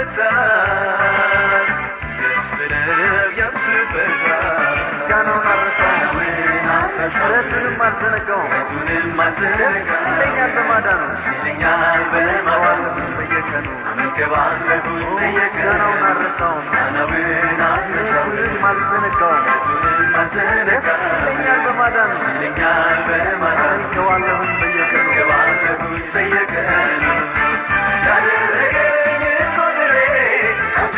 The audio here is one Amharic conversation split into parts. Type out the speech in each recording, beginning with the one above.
ያንሱበታል ደስ ብለው ያንሱበታል ጋናውን አረሳውን መሰረቱንም አልዘነጋውም እሱንም አልዘነጋም ይለኛል በማዳኑ ይለኛል በማዳኑ በየቀኑ አመንከባለሁኝ በየቀኑ ጋናውን አረሳውም ጋናውን አረሳውም አልዘነጋውም እሱንም አልዘነጋም ይለኛል በማዳኑ ይለኛል በማዳኑ አመንከባለሁኝ በየቀኑ አመንከባለሁኝ በየቀኑ ያደረገኝ ቆጥሬ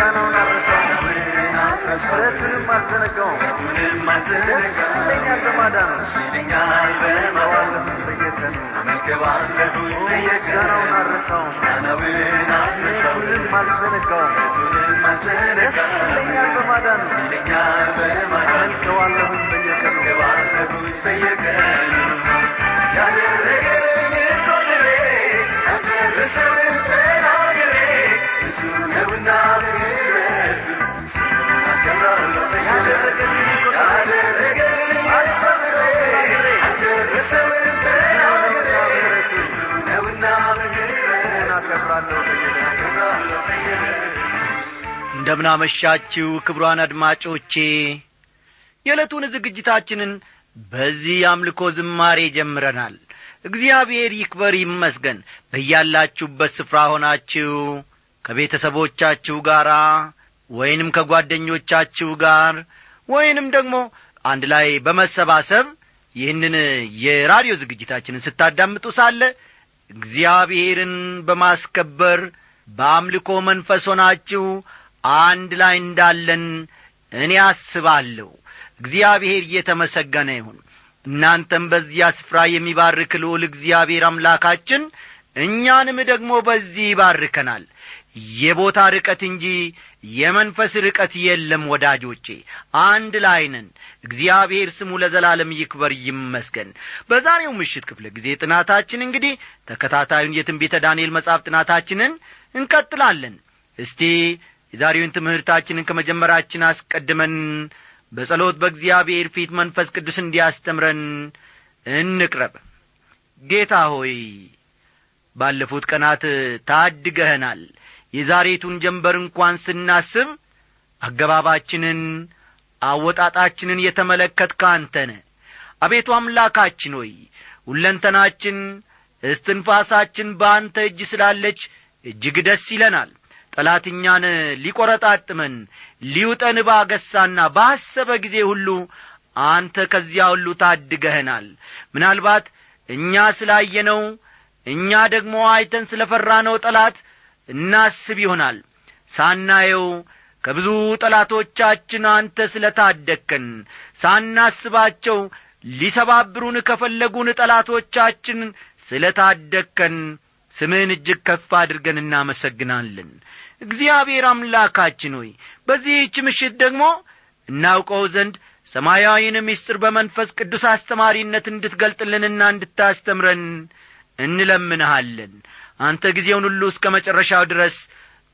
ጋናውን አረሳውን መሰረቱንም አልዘነጋውም ይለኛል በማዳኑ ጋናውን አረሳውም እሱንም አልዘነጋውም ይለኛል በማዳኑ አመልከዋለሁኝ በየቀኑ አመልከዋለሁኝ እንደምናመሻችው ክብሯን አድማጮቼ የዕለቱን ዝግጅታችንን በዚህ አምልኮ ዝማሬ ጀምረናል። እግዚአብሔር ይክበር ይመስገን። በያላችሁበት ስፍራ ሆናችሁ ከቤተሰቦቻችሁ ጋር ወይንም ከጓደኞቻችሁ ጋር ወይንም ደግሞ አንድ ላይ በመሰባሰብ ይህንን የራዲዮ ዝግጅታችንን ስታዳምጡ ሳለ እግዚአብሔርን በማስከበር በአምልኮ መንፈስ ሆናችሁ አንድ ላይ እንዳለን እኔ አስባለሁ። እግዚአብሔር እየተመሰገነ ይሁን። እናንተም በዚያ ስፍራ የሚባርክ ልዑል እግዚአብሔር አምላካችን እኛንም ደግሞ በዚህ ይባርከናል። የቦታ ርቀት እንጂ የመንፈስ ርቀት የለም ወዳጆቼ። አንድ ላይ እግዚአብሔር ስሙ ለዘላለም ይክበር ይመስገን። በዛሬው ምሽት ክፍለ ጊዜ ጥናታችን እንግዲህ ተከታታዩን የትንቤተ ዳንኤል መጽሐፍ ጥናታችንን እንቀጥላለን። እስቲ የዛሬውን ትምህርታችንን ከመጀመራችን አስቀድመን በጸሎት በእግዚአብሔር ፊት መንፈስ ቅዱስ እንዲያስተምረን እንቅረብ። ጌታ ሆይ ባለፉት ቀናት ታድገኸናል የዛሬቱን ጀንበር እንኳን ስናስብ አገባባችንን አወጣጣችንን የተመለከትከ አንተነ አቤቱ አምላካችን ሆይ ሁለንተናችን እስትንፋሳችን በአንተ እጅ ስላለች እጅግ ደስ ይለናል ጠላትኛን ሊቈረጣጥመን ሊውጠን ባገሳና ባሰበ ጊዜ ሁሉ አንተ ከዚያ ሁሉ ታድገህናል። ምናልባት እኛ ስላየነው እኛ ደግሞ አይተን ስለ ፈራነው ጠላት እናስብ ይሆናል። ሳናየው ከብዙ ጠላቶቻችን አንተ ስለ ታደግከን ሳናስባቸው ሊሰባብሩን ከፈለጉን ጠላቶቻችን ስለ ታደግከን ስምህን እጅግ ከፍ አድርገን እናመሰግናለን እግዚአብሔር አምላካችን ሆይ በዚህች ምሽት ደግሞ እናውቀው ዘንድ ሰማያዊን ምስጢር በመንፈስ ቅዱስ አስተማሪነት እንድትገልጥልንና እንድታስተምረን እንለምንሃለን። አንተ ጊዜውን ሁሉ እስከ መጨረሻው ድረስ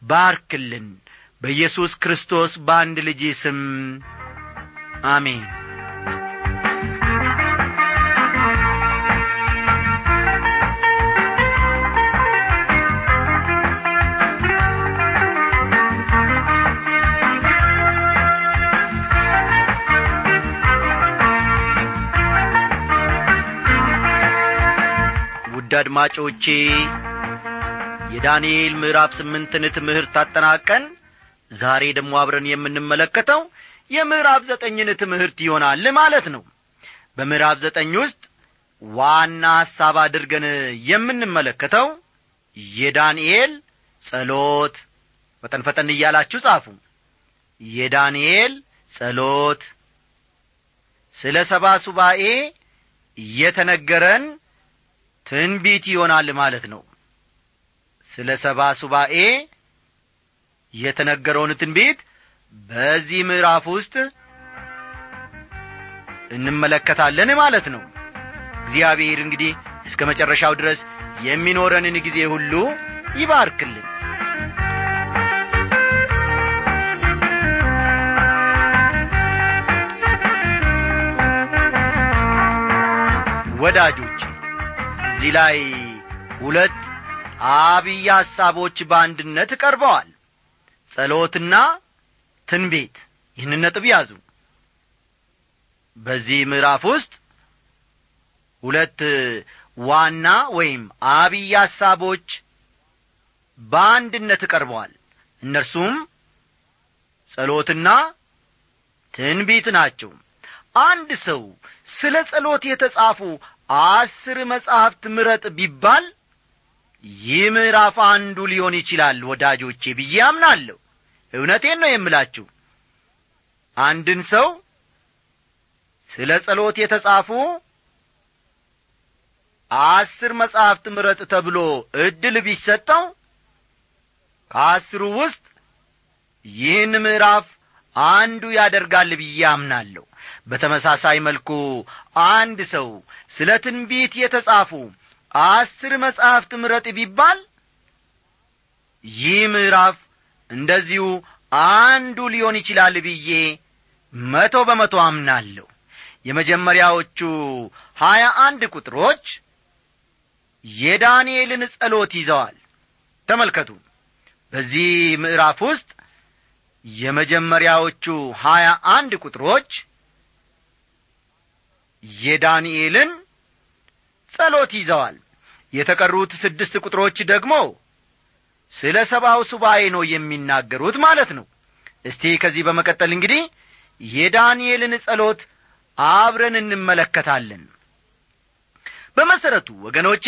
ባርክልን። በኢየሱስ ክርስቶስ በአንድ ልጅ ስም አሜን አድማጮቼ የዳንኤል ምዕራፍ ስምንትን ትምህርት አጠናቀን ዛሬ ደግሞ አብረን የምንመለከተው የምዕራፍ ዘጠኝን ትምህርት ይሆናል ማለት ነው። በምዕራፍ ዘጠኝ ውስጥ ዋና ሐሳብ አድርገን የምንመለከተው የዳንኤል ጸሎት። ፈጠን ፈጠን እያላችሁ ጻፉ። የዳንኤል ጸሎት። ስለ ሰባ ሱባኤ የተነገረን ትንቢት ይሆናል ማለት ነው። ስለ ሰባ ሱባኤ የተነገረውን ትንቢት በዚህ ምዕራፍ ውስጥ እንመለከታለን ማለት ነው። እግዚአብሔር እንግዲህ እስከ መጨረሻው ድረስ የሚኖረንን ጊዜ ሁሉ ይባርክልን። ወዳጆች እዚህ ላይ ሁለት አብይ ሐሳቦች በአንድነት ቀርበዋል። ጸሎትና ትንቤት ይህን ነጥብ ያዙ። በዚህ ምዕራፍ ውስጥ ሁለት ዋና ወይም አብይ ሐሳቦች በአንድነት ቀርበዋል። እነርሱም ጸሎትና ትንቢት ናቸው። አንድ ሰው ስለ ጸሎት የተጻፉ አስር መጻሕፍት ምረጥ ቢባል ይህ ምዕራፍ አንዱ ሊሆን ይችላል ወዳጆቼ ብዬ አምናለሁ። እውነቴን ነው የምላችሁ። አንድን ሰው ስለ ጸሎት የተጻፉ አስር መጻሕፍት ምረጥ ተብሎ ዕድል ቢሰጠው ከአስሩ ውስጥ ይህን ምዕራፍ አንዱ ያደርጋል ብዬ አምናለሁ በተመሳሳይ መልኩ አንድ ሰው ስለ ትንቢት የተጻፉ አስር መጻሕፍት ምረጥ ቢባል ይህ ምዕራፍ እንደዚሁ አንዱ ሊሆን ይችላል ብዬ መቶ በመቶ አምናለሁ። የመጀመሪያዎቹ ሀያ አንድ ቁጥሮች የዳንኤልን ጸሎት ይዘዋል። ተመልከቱ። በዚህ ምዕራፍ ውስጥ የመጀመሪያዎቹ ሀያ አንድ ቁጥሮች የዳንኤልን ጸሎት ይዘዋል። የተቀሩት ስድስት ቁጥሮች ደግሞ ስለ ሰብአው ሱባኤ ነው የሚናገሩት ማለት ነው። እስቲ ከዚህ በመቀጠል እንግዲህ የዳንኤልን ጸሎት አብረን እንመለከታለን። በመሠረቱ ወገኖቼ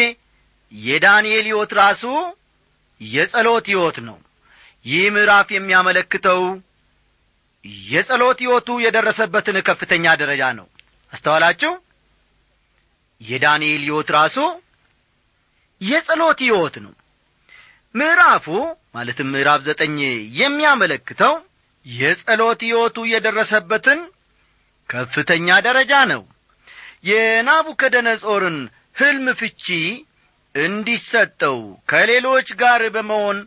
የዳንኤል ሕይወት ራሱ የጸሎት ሕይወት ነው። ይህ ምዕራፍ የሚያመለክተው የጸሎት ሕይወቱ የደረሰበትን ከፍተኛ ደረጃ ነው አስተዋላችሁ? የዳንኤል ሕይወት ራሱ የጸሎት ሕይወት ነው። ምዕራፉ ማለትም ምዕራፍ ዘጠኝ የሚያመለክተው የጸሎት ሕይወቱ የደረሰበትን ከፍተኛ ደረጃ ነው። የናቡከደነጾርን ሕልም ፍቺ እንዲሰጠው ከሌሎች ጋር በመሆን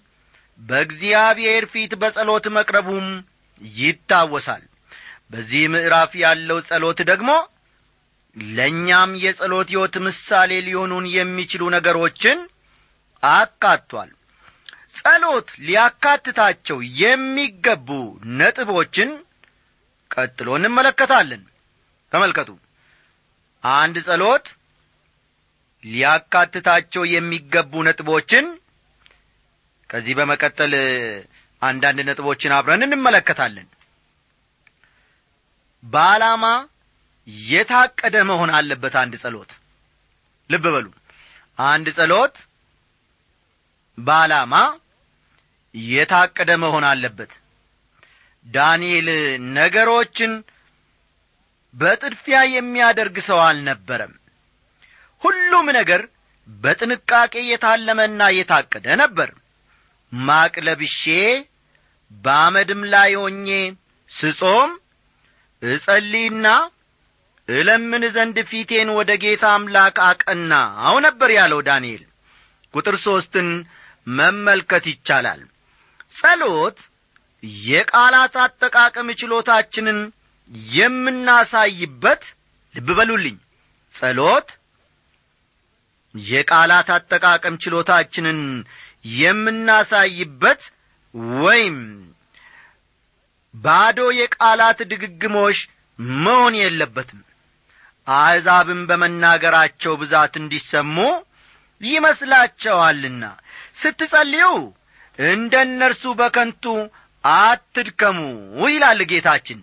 በእግዚአብሔር ፊት በጸሎት መቅረቡም ይታወሳል። በዚህ ምዕራፍ ያለው ጸሎት ደግሞ ለእኛም የጸሎት ሕይወት ምሳሌ ሊሆኑን የሚችሉ ነገሮችን አካቷል። ጸሎት ሊያካትታቸው የሚገቡ ነጥቦችን ቀጥሎ እንመለከታለን። ተመልከቱ። አንድ ጸሎት ሊያካትታቸው የሚገቡ ነጥቦችን ከዚህ በመቀጠል አንዳንድ ነጥቦችን አብረን እንመለከታለን። በዓላማ የታቀደ መሆን አለበት አንድ ጸሎት። ልብ በሉ። አንድ ጸሎት በዓላማ የታቀደ መሆን አለበት። ዳንኤል ነገሮችን በጥድፊያ የሚያደርግ ሰው አልነበረም። ሁሉም ነገር በጥንቃቄ የታለመና የታቀደ ነበር። ማቅ ለብሼ በአመድም ላይ ሆኜ ስጾም እጸልይና እለምን ዘንድ ፊቴን ወደ ጌታ አምላክ አቀናው ነበር ያለው ዳንኤል። ቁጥር ሦስትን መመልከት ይቻላል። ጸሎት የቃላት አጠቃቀም ችሎታችንን የምናሳይበት ልብ በሉልኝ። ጸሎት የቃላት አጠቃቀም ችሎታችንን የምናሳይበት ወይም ባዶ የቃላት ድግግሞሽ መሆን የለበትም አሕዛብም በመናገራቸው ብዛት እንዲሰሙ ይመስላቸዋልና። ስትጸልዩ እንደ እነርሱ በከንቱ አትድከሙ ይላል ጌታችን።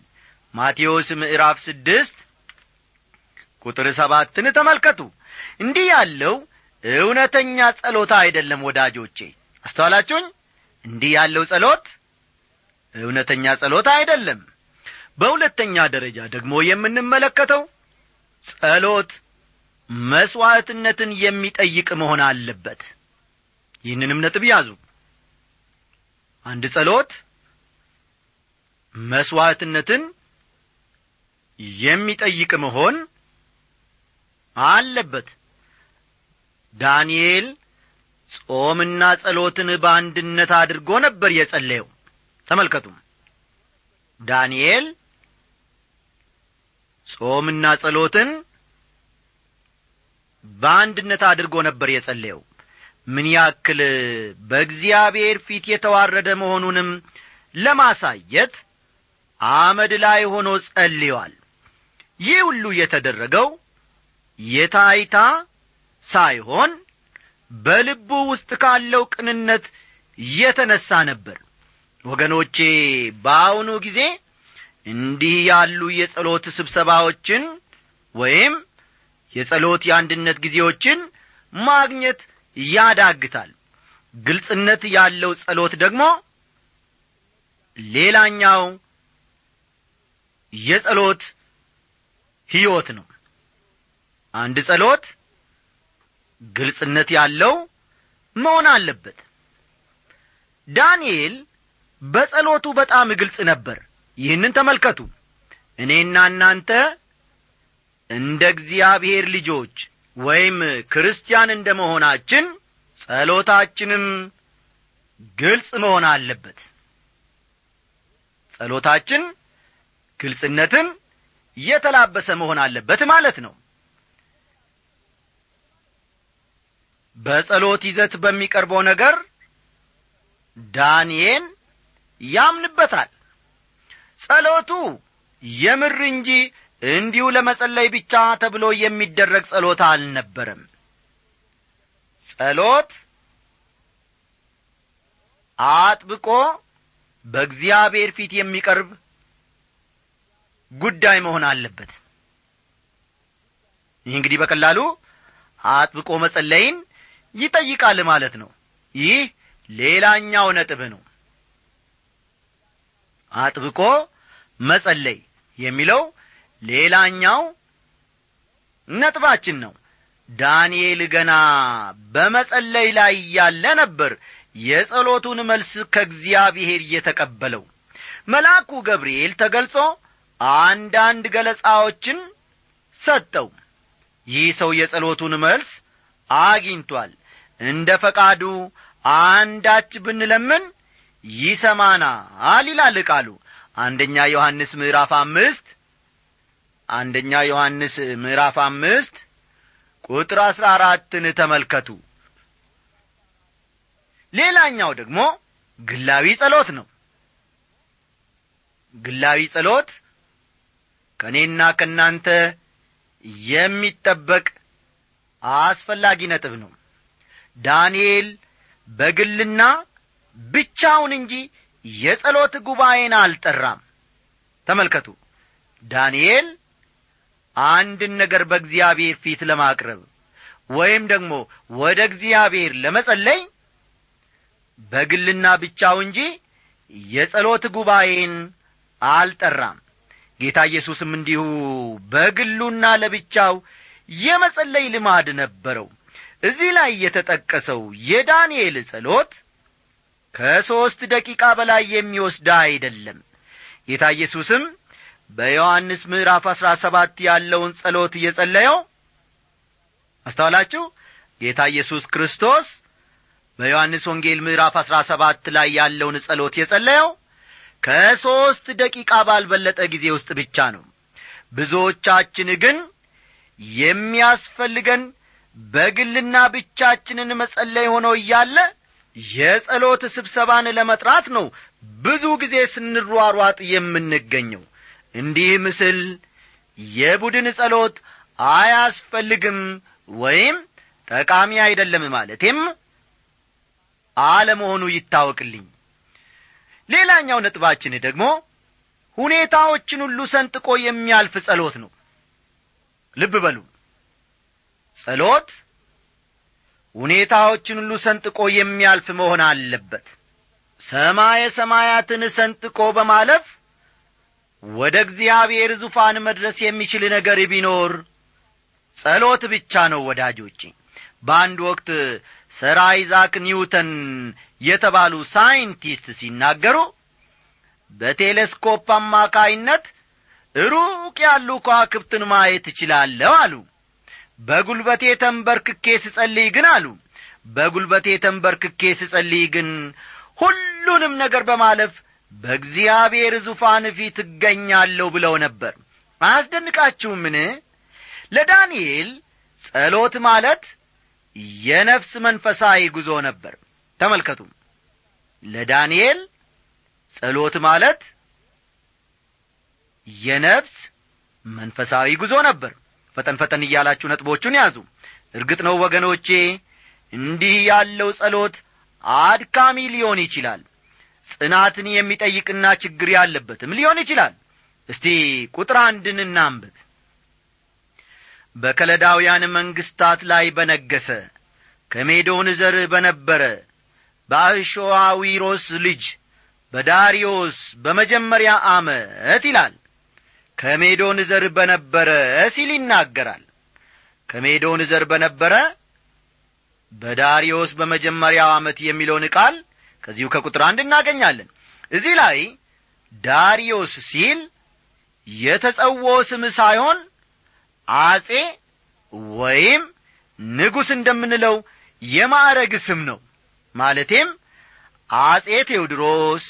ማቴዎስ ምዕራፍ ስድስት ቁጥር ሰባትን ተመልከቱ። እንዲህ ያለው እውነተኛ ጸሎታ አይደለም ወዳጆቼ። አስተዋላችሁኝ? እንዲህ ያለው ጸሎት እውነተኛ ጸሎት አይደለም። በሁለተኛ ደረጃ ደግሞ የምንመለከተው ጸሎት መሥዋዕትነትን የሚጠይቅ መሆን አለበት። ይህንንም ነጥብ ያዙ። አንድ ጸሎት መሥዋዕትነትን የሚጠይቅ መሆን አለበት። ዳንኤል ጾምና ጸሎትን በአንድነት አድርጎ ነበር የጸለየው። ተመልከቱም ዳንኤል ጾምና ጸሎትን በአንድነት አድርጎ ነበር የጸለየው። ምን ያክል በእግዚአብሔር ፊት የተዋረደ መሆኑንም ለማሳየት አመድ ላይ ሆኖ ጸልዮአል ይህ ሁሉ የተደረገው የታይታ ሳይሆን በልቡ ውስጥ ካለው ቅንነት የተነሣ ነበር። ወገኖቼ በአሁኑ ጊዜ እንዲህ ያሉ የጸሎት ስብሰባዎችን ወይም የጸሎት የአንድነት ጊዜዎችን ማግኘት ያዳግታል። ግልጽነት ያለው ጸሎት ደግሞ ሌላኛው የጸሎት ሕይወት ነው። አንድ ጸሎት ግልጽነት ያለው መሆን አለበት። ዳንኤል በጸሎቱ በጣም ግልጽ ነበር ይህንን ተመልከቱ። እኔና እናንተ እንደ እግዚአብሔር ልጆች ወይም ክርስቲያን እንደ መሆናችን ጸሎታችንም ግልጽ መሆን አለበት። ጸሎታችን ግልጽነትን የተላበሰ መሆን አለበት ማለት ነው። በጸሎት ይዘት በሚቀርበው ነገር ዳንኤል ያምንበታል ጸሎቱ የምር እንጂ እንዲሁ ለመጸለይ ብቻ ተብሎ የሚደረግ ጸሎት አልነበረም። ጸሎት አጥብቆ በእግዚአብሔር ፊት የሚቀርብ ጉዳይ መሆን አለበት። ይህ እንግዲህ በቀላሉ አጥብቆ መጸለይን ይጠይቃል ማለት ነው። ይህ ሌላኛው ነጥብ ነው አጥብቆ መጸለይ የሚለው ሌላኛው ነጥባችን ነው። ዳንኤል ገና በመጸለይ ላይ ያለ ነበር። የጸሎቱን መልስ ከእግዚአብሔር እየተቀበለው መልአኩ ገብርኤል ተገልጾ አንዳንድ ገለጻዎችን ሰጠው። ይህ ሰው የጸሎቱን መልስ አግኝቷል። እንደ ፈቃዱ አንዳች ብንለምን ይሰማናል ይላል ቃሉ። አንደኛ ዮሐንስ ምዕራፍ አምስት አንደኛ ዮሐንስ ምዕራፍ አምስት ቁጥር አሥራ አራትን ተመልከቱ። ሌላኛው ደግሞ ግላዊ ጸሎት ነው። ግላዊ ጸሎት ከእኔና ከእናንተ የሚጠበቅ አስፈላጊ ነጥብ ነው። ዳንኤል በግልና ብቻውን እንጂ የጸሎት ጉባኤን አልጠራም። ተመልከቱ ዳንኤል አንድን ነገር በእግዚአብሔር ፊት ለማቅረብ ወይም ደግሞ ወደ እግዚአብሔር ለመጸለይ በግልና ብቻው እንጂ የጸሎት ጉባኤን አልጠራም። ጌታ ኢየሱስም እንዲሁ በግሉና ለብቻው የመጸለይ ልማድ ነበረው። እዚህ ላይ የተጠቀሰው የዳንኤል ጸሎት ከሦስት ደቂቃ በላይ የሚወስድ አይደለም። ጌታ ኢየሱስም በዮሐንስ ምዕራፍ አሥራ ሰባት ያለውን ጸሎት እየጸለየው አስተዋላችሁ? ጌታ ኢየሱስ ክርስቶስ በዮሐንስ ወንጌል ምዕራፍ አሥራ ሰባት ላይ ያለውን ጸሎት የጸለየው ከሦስት ደቂቃ ባልበለጠ ጊዜ ውስጥ ብቻ ነው። ብዙዎቻችን ግን የሚያስፈልገን በግልና ብቻችንን መጸለይ ሆኖ እያለ የጸሎት ስብሰባን ለመጥራት ነው ብዙ ጊዜ ስንሯሯጥ የምንገኘው። እንዲህ ምስል የቡድን ጸሎት አያስፈልግም ወይም ጠቃሚ አይደለም ማለቴም አለመሆኑ ይታወቅልኝ። ሌላኛው ነጥባችን ደግሞ ሁኔታዎችን ሁሉ ሰንጥቆ የሚያልፍ ጸሎት ነው። ልብ በሉ። ጸሎት ሁኔታዎችን ሁሉ ሰንጥቆ የሚያልፍ መሆን አለበት። ሰማየ ሰማያትን ሰንጥቆ በማለፍ ወደ እግዚአብሔር ዙፋን መድረስ የሚችል ነገር ቢኖር ጸሎት ብቻ ነው ወዳጆቼ። በአንድ ወቅት ሰር አይዛክ ኒውተን የተባሉ ሳይንቲስት ሲናገሩ በቴሌስኮፕ አማካይነት ሩቅ ያሉ ከዋክብትን ማየት እችላለሁ አሉ በጒልበቴ ተንበርክኬ ስጸልይ ግን አሉ። በጒልበቴ ተንበርክኬ ስጸልይ ግን ሁሉንም ነገር በማለፍ በእግዚአብሔር ዙፋን ፊት እገኛለሁ ብለው ነበር። አያስደንቃችሁምን? ለዳንኤል ጸሎት ማለት የነፍስ መንፈሳዊ ጉዞ ነበር። ተመልከቱ። ለዳንኤል ጸሎት ማለት የነፍስ መንፈሳዊ ጉዞ ነበር ፈጠን ፈጠን እያላችሁ ነጥቦቹን ያዙ። እርግጥ ነው ወገኖቼ እንዲህ ያለው ጸሎት አድካሚ ሊሆን ይችላል። ጽናትን የሚጠይቅና ችግር ያለበትም ሊሆን ይችላል። እስቲ ቁጥር አንድን እናንብብ። በከለዳውያን መንግስታት ላይ በነገሰ ከሜዶን ዘር በነበረ በአሾዋዊሮስ ልጅ በዳሪዮስ በመጀመሪያ አመት ይላል ከሜዶን ዘር በነበረ ሲል ይናገራል። ከሜዶን ዘር በነበረ በዳሪዮስ በመጀመሪያው ዓመት የሚለውን ቃል ከዚሁ ከቁጥር አንድ እናገኛለን። እዚህ ላይ ዳሪዮስ ሲል የተጸዎ ስም ሳይሆን አጼ ወይም ንጉሥ እንደምንለው የማዕረግ ስም ነው። ማለቴም አጼ ቴዎድሮስ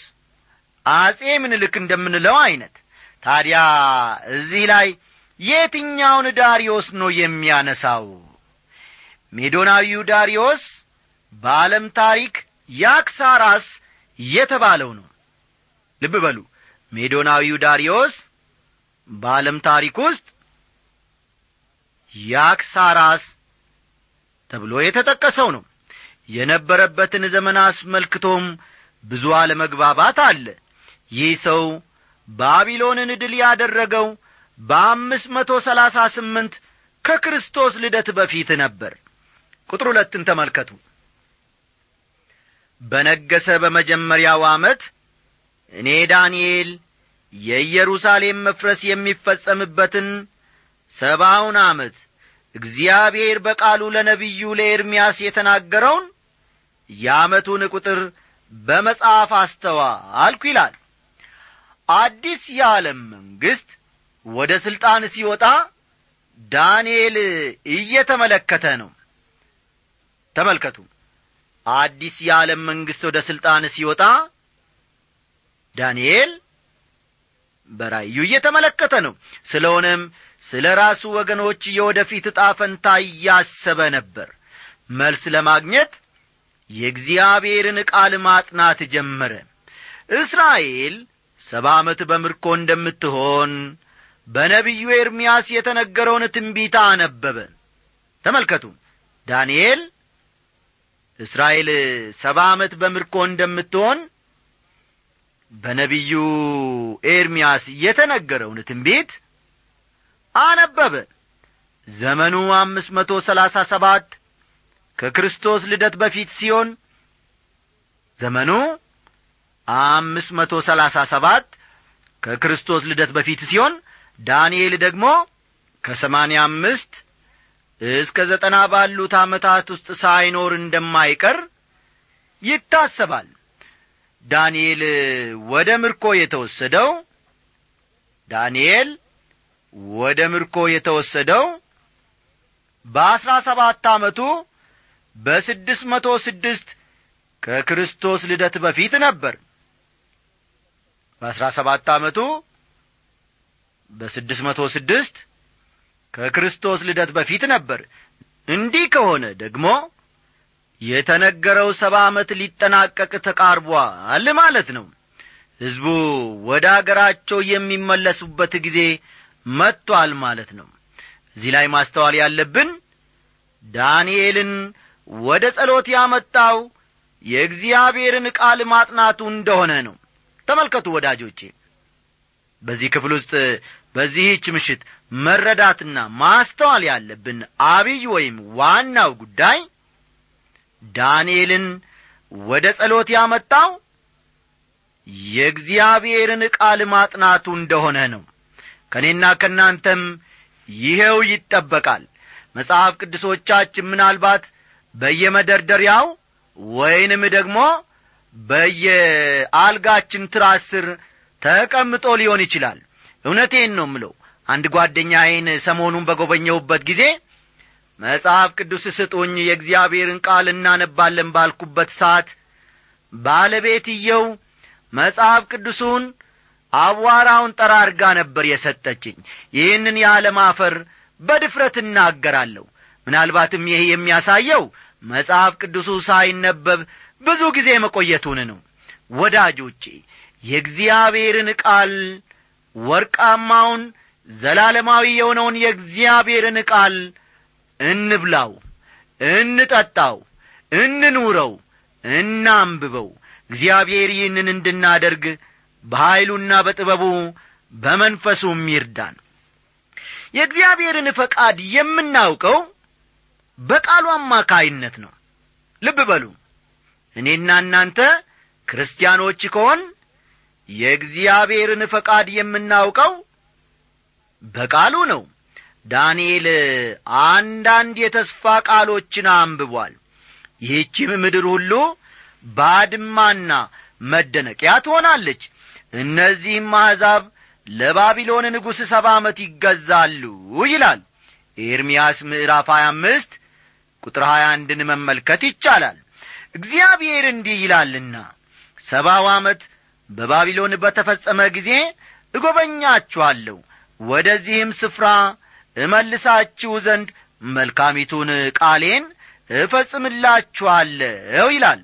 አጼ ምንልክ እንደምንለው ዐይነት ታዲያ እዚህ ላይ የትኛውን ዳሪዮስ ነው የሚያነሳው? ሜዶናዊው ዳሪዮስ በዓለም ታሪክ ያክሳራስ የተባለው ነው። ልብ በሉ ሜዶናዊው ዳሪዮስ በዓለም ታሪክ ውስጥ ያክሳራስ ተብሎ የተጠቀሰው ነው። የነበረበትን ዘመን አስመልክቶም ብዙ አለመግባባት አለ። ይህ ሰው ባቢሎንን ድል ያደረገው በአምስት መቶ ሰላሳ ስምንት ከክርስቶስ ልደት በፊት ነበር። ቁጥር ሁለትን ተመልከቱ። በነገሰ በመጀመሪያው ዓመት እኔ ዳንኤል የኢየሩሳሌም መፍረስ የሚፈጸምበትን ሰባውን ዓመት እግዚአብሔር በቃሉ ለነቢዩ ለኤርምያስ የተናገረውን የዓመቱን ቁጥር በመጽሐፍ አስተዋልኩ ይላል አዲስ የዓለም መንግሥት ወደ ሥልጣን ሲወጣ ዳንኤል እየተመለከተ ነው። ተመልከቱ። አዲስ የዓለም መንግሥት ወደ ሥልጣን ሲወጣ ዳንኤል በራእዩ እየተመለከተ ነው። ስለሆነም ስለ ራሱ ወገኖች የወደፊት ዕጣ ፈንታ እያሰበ ነበር። መልስ ለማግኘት የእግዚአብሔርን ቃል ማጥናት ጀመረ። እስራኤል ሰባ ዓመት በምርኮ እንደምትሆን በነቢዩ ኤርምያስ የተነገረውን ትንቢታ አነበበ። ተመልከቱ። ዳንኤል እስራኤል ሰባ ዓመት በምርኮ እንደምትሆን በነቢዩ ኤርምያስ የተነገረውን ትንቢት አነበበ። ዘመኑ አምስት መቶ ሰላሳ ሰባት ከክርስቶስ ልደት በፊት ሲሆን ዘመኑ አምስት መቶ ሰላሳ ሰባት ከክርስቶስ ልደት በፊት ሲሆን ዳንኤል ደግሞ ከሰማንያ አምስት እስከ ዘጠና ባሉት ዓመታት ውስጥ ሳይኖር እንደማይቀር ይታሰባል። ዳንኤል ወደ ምርኮ የተወሰደው ዳንኤል ወደ ምርኮ የተወሰደው በአሥራ ሰባት ዓመቱ በስድስት መቶ ስድስት ከክርስቶስ ልደት በፊት ነበር በአሥራ ሰባት ዓመቱ በስድስት መቶ ስድስት ከክርስቶስ ልደት በፊት ነበር። እንዲህ ከሆነ ደግሞ የተነገረው ሰባ ዓመት ሊጠናቀቅ ተቃርቧል ማለት ነው። ሕዝቡ ወደ አገራቸው የሚመለሱበት ጊዜ መጥቶአል ማለት ነው። እዚህ ላይ ማስተዋል ያለብን ዳንኤልን ወደ ጸሎት ያመጣው የእግዚአብሔርን ቃል ማጥናቱ እንደሆነ ነው ተመልከቱ ወዳጆቼ። በዚህ ክፍል ውስጥ በዚህች ምሽት መረዳትና ማስተዋል ያለብን አብይ ወይም ዋናው ጉዳይ ዳንኤልን ወደ ጸሎት ያመጣው የእግዚአብሔርን ቃል ማጥናቱ እንደሆነ ነው። ከእኔና ከእናንተም ይሄው ይጠበቃል። መጽሐፍ ቅዱሶቻችን ምናልባት በየመደርደሪያው ወይንም ደግሞ በየአልጋችን ትራስ ስር ተቀምጦ ሊሆን ይችላል። እውነቴን ነው ምለው አንድ ጓደኛዬን ሰሞኑን በጐበኘሁበት ጊዜ መጽሐፍ ቅዱስ ስጡኝ የእግዚአብሔርን ቃል እናነባለን ባልኩበት ሰዓት ባለቤትየው መጽሐፍ ቅዱሱን አቧራውን ጠራርጋ ነበር የሰጠችኝ። ይህንን ያለማፈር በድፍረት እናገራለሁ። ምናልባትም ይህ የሚያሳየው መጽሐፍ ቅዱሱ ሳይነበብ ብዙ ጊዜ መቆየቱን ነው። ወዳጆቼ የእግዚአብሔርን ቃል ወርቃማውን ዘላለማዊ የሆነውን የእግዚአብሔርን ቃል እንብላው እንጠጣው እንኑረው እናንብበው። እግዚአብሔር ይህንን እንድናደርግ በኀይሉና በጥበቡ በመንፈሱም ይርዳን። የእግዚአብሔርን ፈቃድ የምናውቀው በቃሉ አማካይነት ነው። ልብ በሉ እኔና እናንተ ክርስቲያኖች ከሆን የእግዚአብሔርን ፈቃድ የምናውቀው በቃሉ ነው። ዳንኤል አንዳንድ የተስፋ ቃሎችን አንብቧል። ይህችም ምድር ሁሉ ባድማና መደነቂያ ትሆናለች። እነዚህም አሕዛብ ለባቢሎን ንጉሥ ሰባ ዓመት ይገዛሉ ይላል። ኤርምያስ ምዕራፍ 25 ቁጥር 21ን መመልከት ይቻላል እግዚአብሔር እንዲህ ይላልና ሰባው ዓመት በባቢሎን በተፈጸመ ጊዜ እጐበኛችኋለሁ። ወደዚህም ስፍራ እመልሳችሁ ዘንድ መልካሚቱን ቃሌን እፈጽምላችኋለሁ ይላል።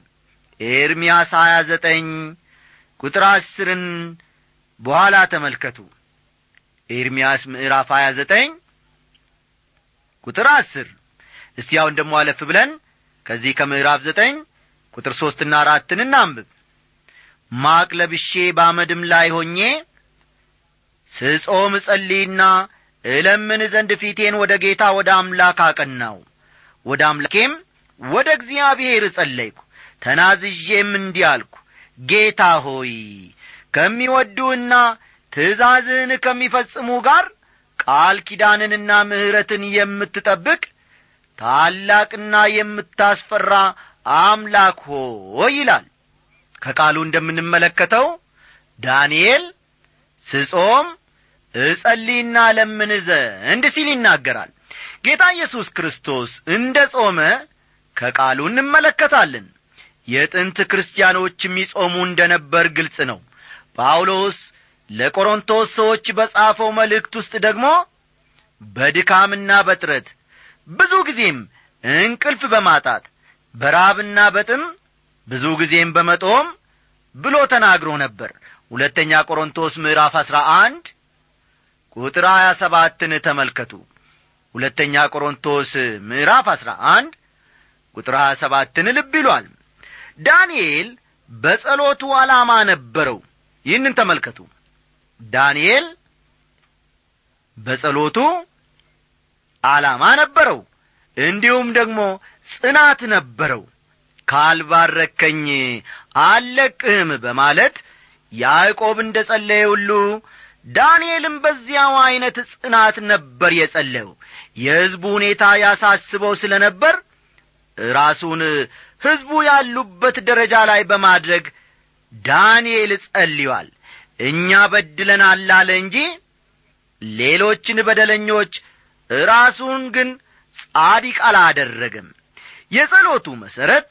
ኤርምያስ 29 ቁጥር አስርን በኋላ ተመልከቱ። ኤርምያስ ምዕራፍ 29 ቁጥር አስር። እስቲ አሁን አለፍ ብለን ከዚህ ከምዕራፍ ዘጠኝ ቁጥር ሦስትና አራትን እናንብብ። ማቅ ለብሼ በአመድም ላይ ሆኜ ስጾም እጸልይና እለምን ዘንድ ፊቴን ወደ ጌታ ወደ አምላክ አቀናው። ወደ አምላኬም ወደ እግዚአብሔር እጸለይኩ። ተናዝዤም እንዲህ አልኩ ጌታ ሆይ ከሚወዱህና ትእዛዝህን ከሚፈጽሙ ጋር ቃል ኪዳንንና ምሕረትን የምትጠብቅ ታላቅና የምታስፈራ አምላክ ሆይ ይላል። ከቃሉ እንደምንመለከተው ዳንኤል ስጾም እጸልይና ለምን ዘንድ ሲል ይናገራል። ጌታ ኢየሱስ ክርስቶስ እንደ ጾመ ከቃሉ እንመለከታለን። የጥንት ክርስቲያኖች የሚጾሙ እንደ ነበር ግልጽ ነው። ጳውሎስ ለቆሮንቶስ ሰዎች በጻፈው መልእክት ውስጥ ደግሞ በድካምና በጥረት ብዙ ጊዜም እንቅልፍ በማጣት በራብና በጥም ብዙ ጊዜም በመጦም ብሎ ተናግሮ ነበር። ሁለተኛ ቆሮንቶስ ምዕራፍ አሥራ አንድ ቁጥር ሀያ ሰባትን ተመልከቱ። ሁለተኛ ቆሮንቶስ ምዕራፍ አሥራ አንድ ቁጥር ሀያ ሰባትን ልብ ይሏል። ዳንኤል በጸሎቱ ዓላማ ነበረው። ይህንን ተመልከቱ። ዳንኤል በጸሎቱ ዓላማ ነበረው እንዲሁም ደግሞ ጽናት ነበረው። ካልባረከኝ አልለቅህም በማለት ያዕቆብ እንደ ጸለየ ሁሉ ዳንኤልም በዚያው ዐይነት ጽናት ነበር የጸለየው። የሕዝቡ ሁኔታ ያሳስበው ስለ ነበር ራሱን ሕዝቡ ያሉበት ደረጃ ላይ በማድረግ ዳንኤል ጸልዮአል። እኛ በድለናል አለ እንጂ ሌሎችን በደለኞች ራሱን ግን ጻዲቅ አላደረገም። የጸሎቱ መሠረት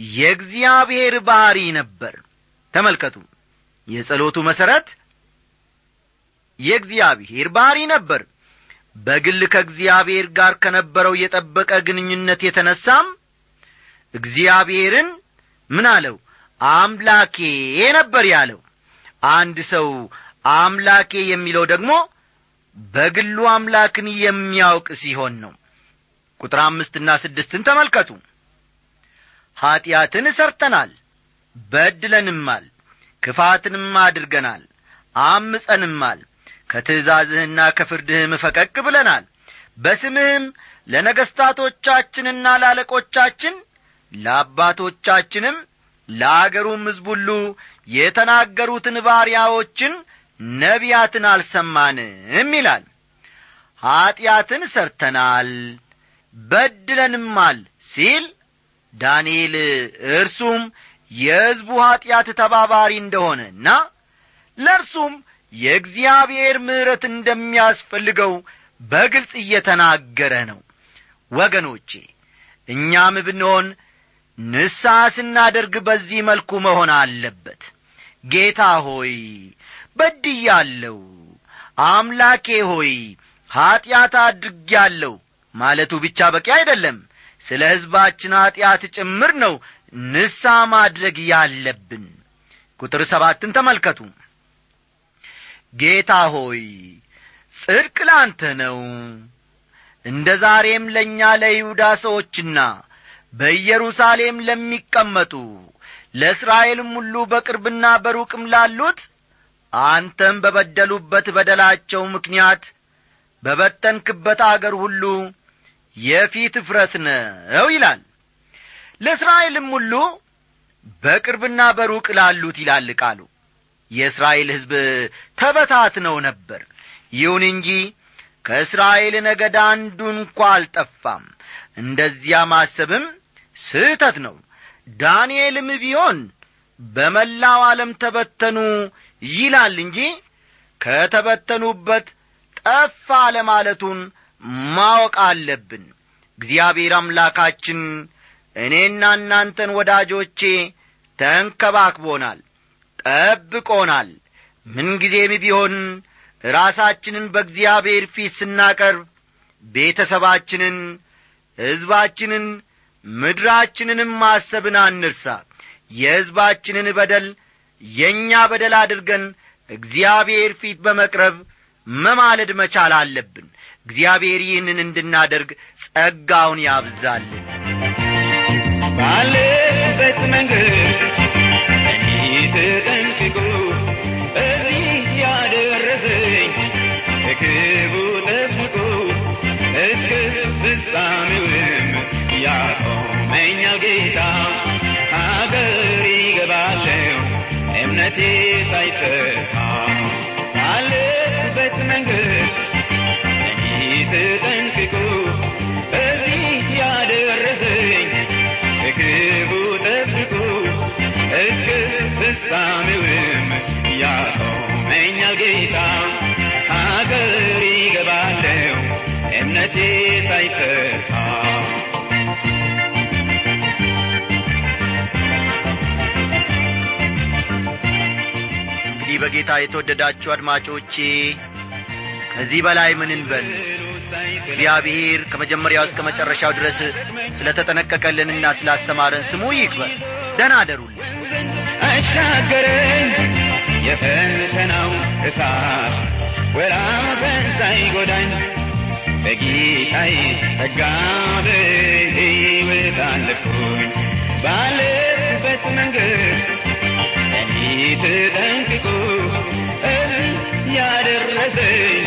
የእግዚአብሔር ባሕሪ ነበር። ተመልከቱ። የጸሎቱ መሠረት የእግዚአብሔር ባሕሪ ነበር። በግል ከእግዚአብሔር ጋር ከነበረው የጠበቀ ግንኙነት የተነሳም እግዚአብሔርን ምን አለው? አምላኬ ነበር ያለው። አንድ ሰው አምላኬ የሚለው ደግሞ በግሉ አምላክን የሚያውቅ ሲሆን ነው ቁጥር አምስትና ስድስትን ተመልከቱ። ኀጢአትን ሰርተናል በድለንማል ክፋትንም አድርገናል አምፀንማል ከትእዛዝህና ከፍርድህም ፈቀቅ ብለናል። በስምህም ለነገሥታቶቻችንና ላለቆቻችን ለአባቶቻችንም ለአገሩም ሕዝብ ሁሉ የተናገሩትን ባሪያዎችን ነቢያትን አልሰማንም ይላል። ኀጢአትን ሰርተናል በድለንማል ሲል ዳንኤል እርሱም የሕዝቡ ኀጢአት ተባባሪ እንደሆነና ለእርሱም የእግዚአብሔር ምሕረት እንደሚያስፈልገው በግልጽ እየተናገረ ነው። ወገኖቼ እኛም ብንሆን ንስሐ ስናደርግ በዚህ መልኩ መሆን አለበት። ጌታ ሆይ በድያለሁ። አምላኬ ሆይ ኀጢአት አድርጌያለሁ ማለቱ ብቻ በቂ አይደለም። ስለ ሕዝባችን ኀጢአት ጭምር ነው ንስሐ ማድረግ ያለብን። ቁጥር ሰባትን ተመልከቱ። ጌታ ሆይ ጽድቅ ላንተ ነው። እንደ ዛሬም ለእኛ ለይሁዳ ሰዎችና በኢየሩሳሌም ለሚቀመጡ ለእስራኤልም ሁሉ በቅርብና በሩቅም ላሉት አንተም በበደሉበት በደላቸው ምክንያት በበተንክበት አገር ሁሉ የፊት እፍረት ነው ይላል። ለእስራኤልም ሁሉ በቅርብና በሩቅ ላሉት ይላል ቃሉ። የእስራኤል ሕዝብ ተበታትነው ነበር። ይሁን እንጂ ከእስራኤል ነገድ አንዱ እንኳ አልጠፋም። እንደዚያ ማሰብም ስህተት ነው። ዳንኤልም ቢሆን በመላው ዓለም ተበተኑ ይላል እንጂ ከተበተኑበት ጠፋ ለማለቱን ማወቅ አለብን። እግዚአብሔር አምላካችን እኔና እናንተን ወዳጆቼ ተንከባክቦናል ጠብቆናል። ምንጊዜም ቢሆን ራሳችንን በእግዚአብሔር ፊት ስናቀርብ ቤተሰባችንን ሕዝባችንን ምድራችንንም ማሰብን አንርሳ። የሕዝባችንን በደል የእኛ በደል አድርገን እግዚአብሔር ፊት በመቅረብ መማለድ መቻል አለብን እግዚአብሔር ይህንን እንድናደርግ ጸጋውን ያብዛልን ባለበት መንገድ እኔ ተጠንቅቆ እዚህ ያደረሰኝ ከክቡ ጠብቆ እስከ ፍጻሜውም ያቆመኛል ጌታ። አገር ይገባለሁ እምነቴ ሳይጠፋ ባለበት መንገድ እኔ ተጠንቅቆ እዚህ ያደረሰኝ በክቡ ጠብቁ። እስከ ፍጻሜውም ያቆመኛል ጌታ ሀገር ይገባለሁ እምነቴ እንግዲህ በጌታ የተወደዳችሁ አድማጮቼ ከዚህ በላይ ምን እንበል እግዚአብሔር ከመጀመሪያው እስከ መጨረሻው ድረስ ስለ ተጠነቀቀልንና ስላስተማረን ስሙ ይክበር። ደና አደሩልን። አሻገረኝ የፈተናው እሳት ወራፈን ሳይጎዳኝ በጌታዬ ጸጋ በሕይወት አለፍኩኝ ባለበት መንገድ እኔ ተጠንቅቆ እዚህ ያደረሰኝ።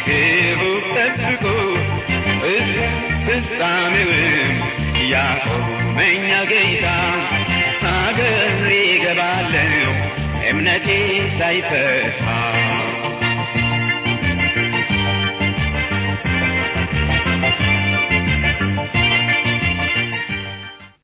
ከግቡ ጠብቆ እስከ ፍጻሜውም ያቆመኛል ጌታ ሀገር ይገባለሁ እምነቴ ሳይፈታ